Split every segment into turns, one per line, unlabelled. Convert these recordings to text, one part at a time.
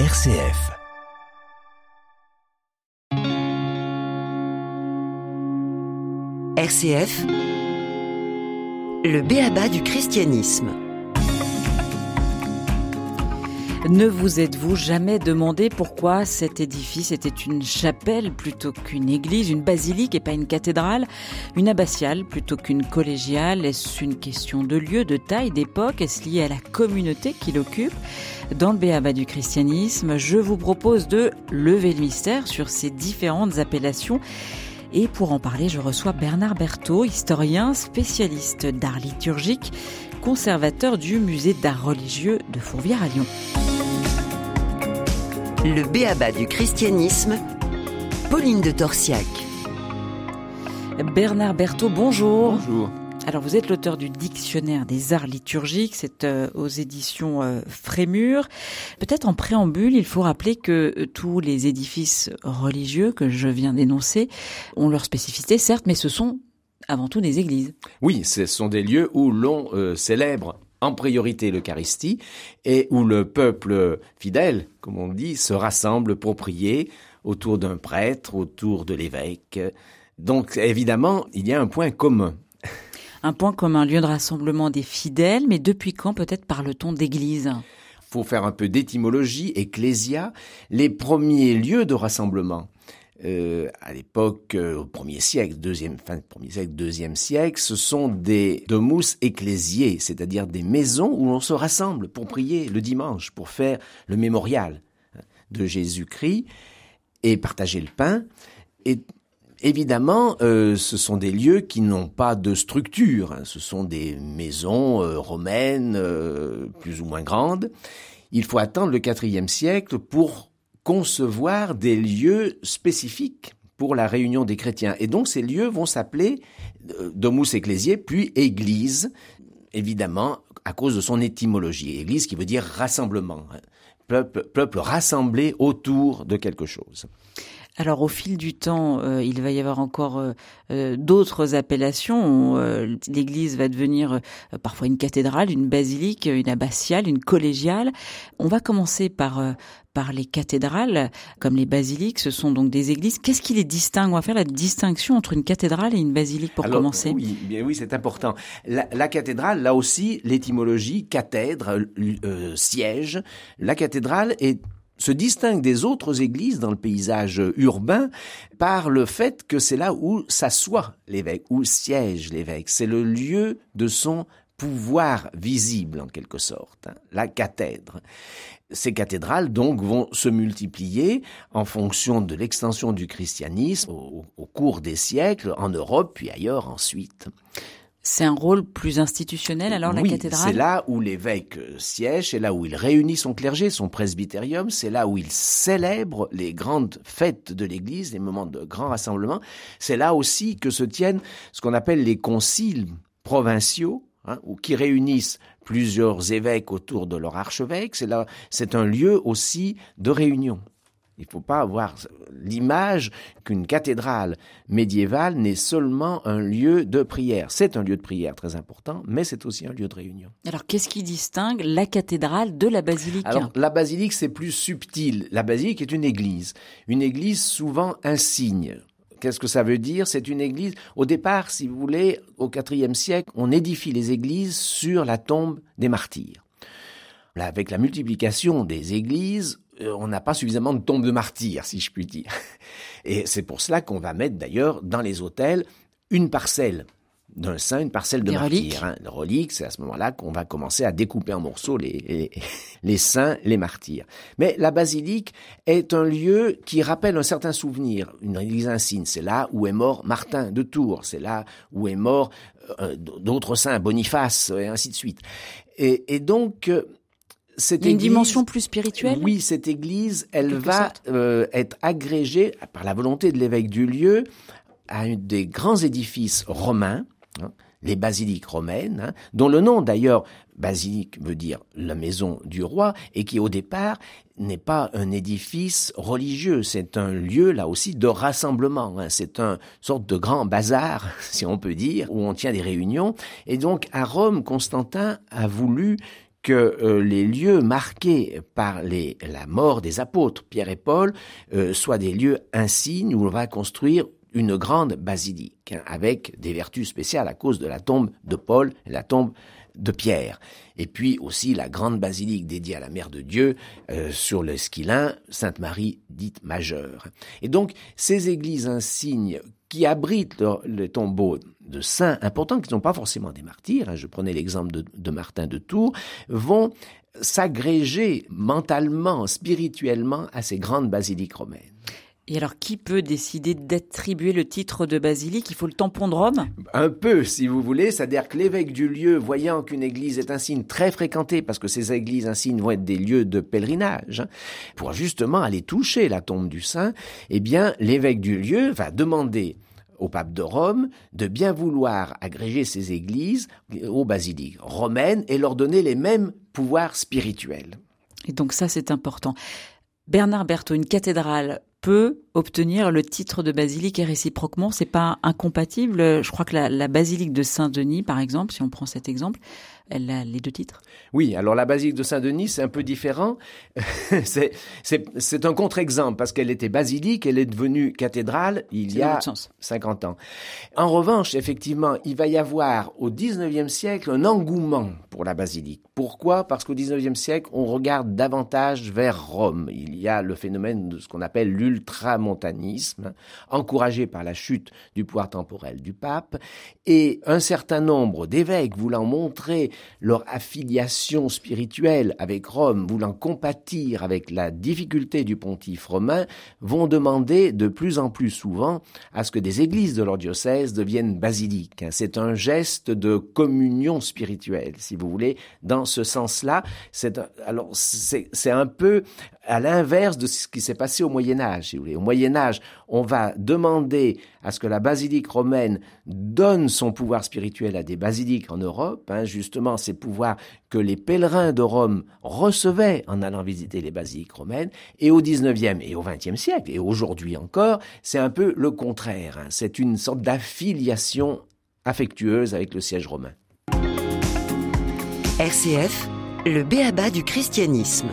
RCF.
RCF, le béaba du christianisme.
Ne vous êtes-vous jamais demandé pourquoi cet édifice était une chapelle plutôt qu'une église, une basilique et pas une cathédrale, une abbatiale plutôt qu'une collégiale? Est-ce une question de lieu, de taille, d'époque? Est-ce lié à la communauté qui l'occupe? Dans le Béaba du christianisme, je vous propose de lever le mystère sur ces différentes appellations. Et pour en parler, je reçois Bernard Berthaud, historien, spécialiste d'art liturgique, conservateur du musée d'art religieux de Fourvière à Lyon.
Le béaba du christianisme, Pauline de Torsiac.
Bernard Berthaud, bonjour.
Bonjour.
Alors vous êtes l'auteur du dictionnaire des arts liturgiques, c'est euh, aux éditions euh, Frémur. Peut-être en préambule, il faut rappeler que euh, tous les édifices religieux que je viens d'énoncer ont leur spécificité, certes, mais ce sont avant tout des églises.
Oui, ce sont des lieux où l'on célèbre en priorité l'Eucharistie et où le peuple fidèle, comme on dit, se rassemble pour prier autour d'un prêtre, autour de l'évêque. Donc évidemment, il y a un point commun
un point comme un lieu de rassemblement des fidèles, mais depuis quand peut-être parle-t-on d'église?
Faut faire un peu d'étymologie, ecclésia, les premiers lieux de rassemblement. Euh, à l'époque, euh, au premier siècle, deuxième, fin premier siècle, deuxième siècle, ce sont des domus ecclésiés, c'est-à-dire des maisons où l'on se rassemble pour prier le dimanche, pour faire le mémorial de Jésus-Christ et partager le pain. Et Évidemment, euh, ce sont des lieux qui n'ont pas de structure. Hein. Ce sont des maisons euh, romaines euh, plus ou moins grandes. Il faut attendre le IVe siècle pour concevoir des lieux spécifiques pour la réunion des chrétiens. Et donc ces lieux vont s'appeler domus ecclésiae, puis église, évidemment à cause de son étymologie. Église qui veut dire rassemblement, hein. peuple, peuple rassemblé autour de quelque chose.
Alors au fil du temps, euh, il va y avoir encore euh, euh, d'autres appellations. L'église va devenir parfois une cathédrale, une basilique, une abbatiale, une collégiale. On va commencer par par les cathédrales, comme les basiliques, ce sont donc des églises. Qu'est-ce qui les distingue? On va faire la distinction entre une cathédrale et une basilique pour commencer.
Oui, bien oui, c'est important. La, la, cathédrale, là aussi, l'étymologie cathèdre, siège. La cathédrale est se distingue des autres églises dans le paysage urbain par le fait que c'est là où s'assoit l'évêque, où siège l'évêque. C'est le lieu de son pouvoir visible en quelque sorte, hein, la cathèdre. Ces cathédrales donc vont se multiplier en fonction de l'extension du christianisme au, au cours des siècles en Europe puis ailleurs ensuite.
C'est un rôle plus institutionnel alors la cathédrale
C'est là où l'évêque siège, c'est là où il réunit son clergé, son presbytérium, c'est là où il célèbre les grandes fêtes de l'Église, les moments de grand rassemblement. C'est là aussi que se tiennent ce qu'on appelle les conciles provinciaux, hein, ou qui réunissent plusieurs évêques autour de leur archevêque. C'est là, c'est un lieu aussi de réunion. Il ne faut pas avoir l'image qu'une cathédrale médiévale n'est seulement un lieu de prière. C'est un lieu de prière très important, mais c'est aussi un lieu de réunion.
Alors qu'est-ce qui distingue la cathédrale de la basilique
Alors la basilique c'est plus subtil. La basilique est une église, une église souvent insigne. Qu'est-ce que ça veut dire? C'est une église. Au départ, si vous voulez, au IVe siècle, on édifie les églises sur la tombe des martyrs. Là, avec la multiplication des églises, on n'a pas suffisamment de tombes de martyrs, si je puis dire. Et c'est pour cela qu'on va mettre d'ailleurs dans les hôtels une parcelle d'un saint, une parcelle de martyrs. Hein. relique, c'est à ce moment-là qu'on va commencer à découper en morceaux les, les, saints, les martyrs. Mais la basilique est un lieu qui rappelle un certain souvenir, une église insigne. C'est là où est mort Martin de Tours, c'est là où est mort euh, d'autres saints, Boniface, et ainsi de suite. Et, et donc,
une dimension plus spirituelle
Oui, cette église, elle va euh, être agrégée par la volonté de l'évêque du lieu à un des grands édifices romains, hein, les basiliques romaines, hein, dont le nom d'ailleurs, basilique veut dire la maison du roi, et qui au départ n'est pas un édifice religieux, c'est un lieu là aussi de rassemblement, hein, c'est une sorte de grand bazar, si on peut dire, où on tient des réunions. Et donc à Rome, Constantin a voulu que euh, les lieux marqués par les, la mort des apôtres Pierre et Paul euh, soient des lieux insignes où on va construire une grande basilique hein, avec des vertus spéciales à cause de la tombe de Paul la tombe de Pierre. Et puis aussi la grande basilique dédiée à la Mère de Dieu euh, sur l'Esquilin, Sainte Marie dite majeure. Et donc ces églises insignes qui abritent les tombeaux de saints importants, qui ne sont pas forcément des martyrs, hein, je prenais l'exemple de, de Martin de Tours, vont s'agréger mentalement, spirituellement à ces grandes basiliques romaines.
Et alors, qui peut décider d'attribuer le titre de basilique? Il faut le tampon de Rome?
Un peu, si vous voulez. C'est-à-dire que l'évêque du lieu, voyant qu'une église est un signe très fréquenté, parce que ces églises insignes vont être des lieux de pèlerinage, hein, pour justement aller toucher la tombe du saint, eh bien, l'évêque du lieu va demander au pape de Rome de bien vouloir agréger ces églises aux basiliques romaines et leur donner les mêmes pouvoirs spirituels.
Et donc ça, c'est important. Bernard Berthaud, une cathédrale peut obtenir le titre de basilique et réciproquement, c'est pas incompatible. Je crois que la, la basilique de Saint-Denis, par exemple, si on prend cet exemple, elle a les deux titres?
Oui, alors la basilique de Saint-Denis, c'est un peu différent. c'est un contre-exemple parce qu'elle était basilique, elle est devenue cathédrale il y a 50 ans. En revanche, effectivement, il va y avoir au 19e siècle un engouement pour la basilique. Pourquoi? Parce qu'au 19e siècle, on regarde davantage vers Rome. Il y a le phénomène de ce qu'on appelle l'ultramontanisme, encouragé par la chute du pouvoir temporel du pape, et un certain nombre d'évêques voulant montrer leur affiliation spirituelle avec Rome, voulant compatir avec la difficulté du pontife romain, vont demander de plus en plus souvent à ce que des églises de leur diocèse deviennent basiliques. C'est un geste de communion spirituelle, si vous voulez. Dans ce sens-là, c'est alors c'est un peu à l'inverse de ce qui s'est passé au Moyen Âge. Si vous voulez. Au Moyen Âge, on va demander à ce que la basilique romaine donne son pouvoir spirituel à des basiliques en Europe, hein, justement ces pouvoirs que les pèlerins de Rome recevaient en allant visiter les basiliques romaines. Et au 19e et au 20e siècle, et aujourd'hui encore, c'est un peu le contraire. Hein. C'est une sorte d'affiliation affectueuse avec le siège romain.
RCF, le béaba du christianisme.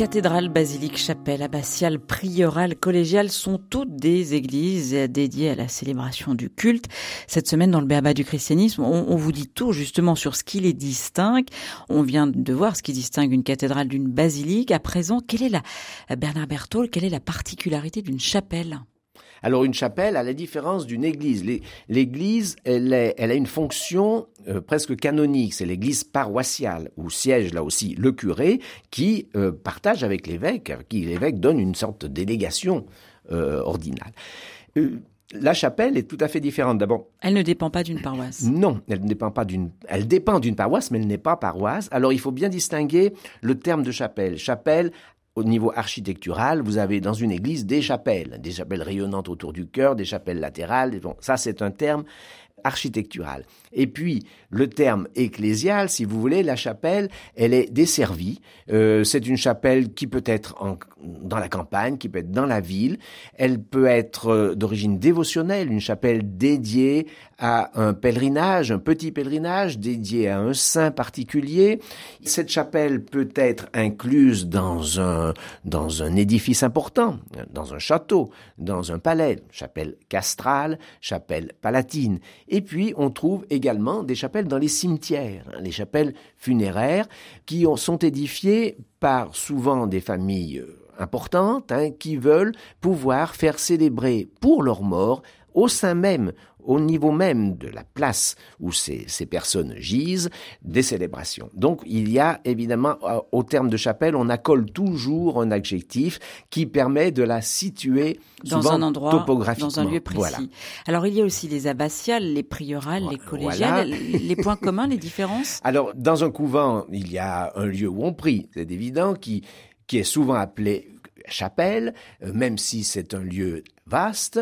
Cathédrale, basilique, chapelle, abbatiale, priorale, collégiale sont toutes des églises dédiées à la célébration du culte. Cette semaine, dans le Béaba du christianisme, on, vous dit tout justement sur ce qui les distingue. On vient de voir ce qui distingue une cathédrale d'une basilique. À présent, quelle est la, Bernard Berthold, quelle est la particularité d'une chapelle?
Alors une chapelle, à la différence d'une église, l'église, elle, elle, a une fonction euh, presque canonique, c'est l'église paroissiale, où siège là aussi le curé, qui euh, partage avec l'évêque, qui l'évêque donne une sorte de délégation euh, ordinale. La chapelle est tout à fait différente. D'abord,
elle ne dépend pas d'une paroisse.
Non, elle ne dépend pas d'une. Elle dépend d'une paroisse, mais elle n'est pas paroisse. Alors, il faut bien distinguer le terme de chapelle. Chapelle au niveau architectural, vous avez dans une église des chapelles, des chapelles rayonnantes autour du cœur, des chapelles latérales. Ça, c'est un terme architectural. Et puis, le terme ecclésial, si vous voulez, la chapelle, elle est desservie. Euh, c'est une chapelle qui peut être en, dans la campagne, qui peut être dans la ville. Elle peut être euh, d'origine dévotionnelle, une chapelle dédiée à un pèlerinage, un petit pèlerinage dédié à un saint particulier. Cette chapelle peut être incluse dans un, dans un édifice important, dans un château, dans un palais, chapelle castrale, chapelle palatine. Et puis, on trouve également des chapelles dans les cimetières, hein, les chapelles funéraires, qui sont édifiées par souvent des familles euh, importantes, hein, qui veulent pouvoir faire célébrer pour leurs morts au sein même, au niveau même de la place où ces, ces, personnes gisent, des célébrations. Donc il y a évidemment, euh, au terme de chapelle, on accole toujours un adjectif qui permet de la situer
dans un endroit, topographiquement. dans un lieu précis. Alors il y a aussi les abbatiales, les priorales, les collégiales, les points communs, les différences?
Alors dans un couvent, il y a un lieu où on prie, c'est évident, qui, qui est souvent appelé chapelle, euh, même si c'est un lieu vaste.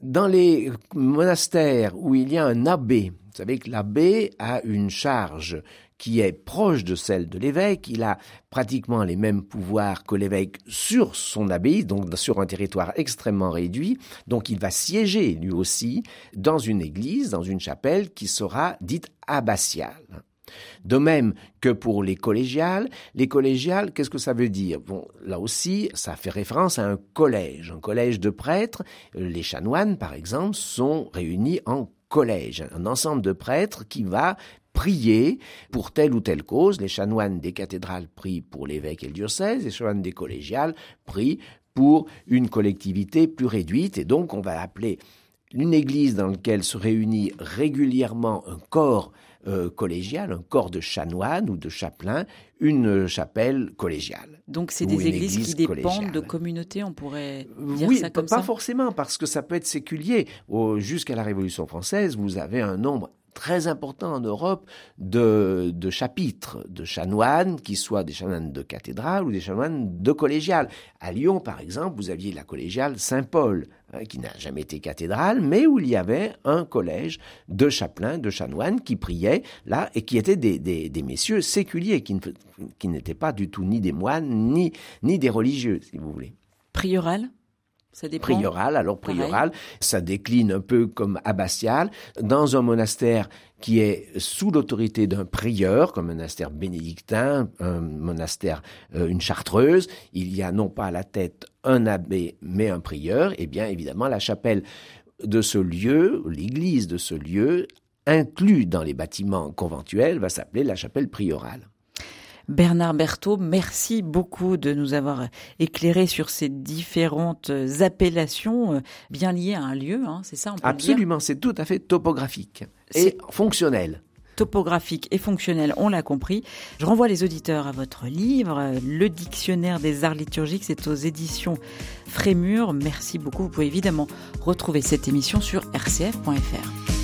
Dans les monastères où il y a un abbé, vous savez que l'abbé a une charge qui est proche de celle de l'évêque, il a pratiquement les mêmes pouvoirs que l'évêque sur son abbaye, donc sur un territoire extrêmement réduit, donc il va siéger lui aussi dans une église, dans une chapelle qui sera dite abbatiale. De même que pour les collégiales, les collégiales, qu'est-ce que ça veut dire? Là aussi, ça fait référence à un collège, un collège de prêtres. Les chanoines, par exemple, sont réunis en collège, un ensemble de prêtres qui va prier pour telle ou telle cause. Les chanoines des cathédrales prient pour l'évêque et le diocèse, les chanoines des collégiales prient pour une collectivité plus réduite. Et donc, on va appeler une église dans laquelle se réunit régulièrement un corps euh, collégial, un corps de chanoine ou de chapelain, une chapelle collégiale.
Donc c'est des églises qui dépendent de communautés, on pourrait dire
oui,
ça comme
pas
ça?
forcément, parce que ça peut être séculier. Jusqu'à la Révolution française, vous avez un nombre très important en Europe de, chapitres, de chanoines, qui soient des chanoines de cathédrale ou des chanoines de collégiale. À Lyon, par exemple, vous aviez la collégiale Saint-Paul, hein, qui n'a jamais été cathédrale, mais où il y avait un collège de chapelains, de chanoines qui priaient là et qui étaient des, messieurs séculiers, qui, n'étaient pas du tout ni des moines, ni, ni des religieux, si vous voulez.
Prieurale? Ça dépend.
Prieurale, alors prieurale, ça décline un peu comme abbatial. Dans un monastère qui est sous l'autorité d'un prieur, comme un monastère bénédictin, un monastère, euh, une chartreuse, il y a non pas à la tête un abbé, mais un prieur, et bien évidemment la chapelle de ce lieu, l'église de ce lieu, inclus dans les bâtiments conventuels, va s'appeler la chapelle priorale.
Bernard Berthaud, merci beaucoup de nous avoir éclairé sur ces différentes appellations euh, bien liées à un lieu, hein, c'est ça on peut
Absolument, c'est tout à fait topographique et fonctionnel
topographique et fonctionnel, on l'a compris. Je renvoie les auditeurs à votre livre, Le Dictionnaire des arts liturgiques, c'est aux éditions Frémur. Merci beaucoup. Vous pouvez évidemment retrouver cette émission sur rcf.fr.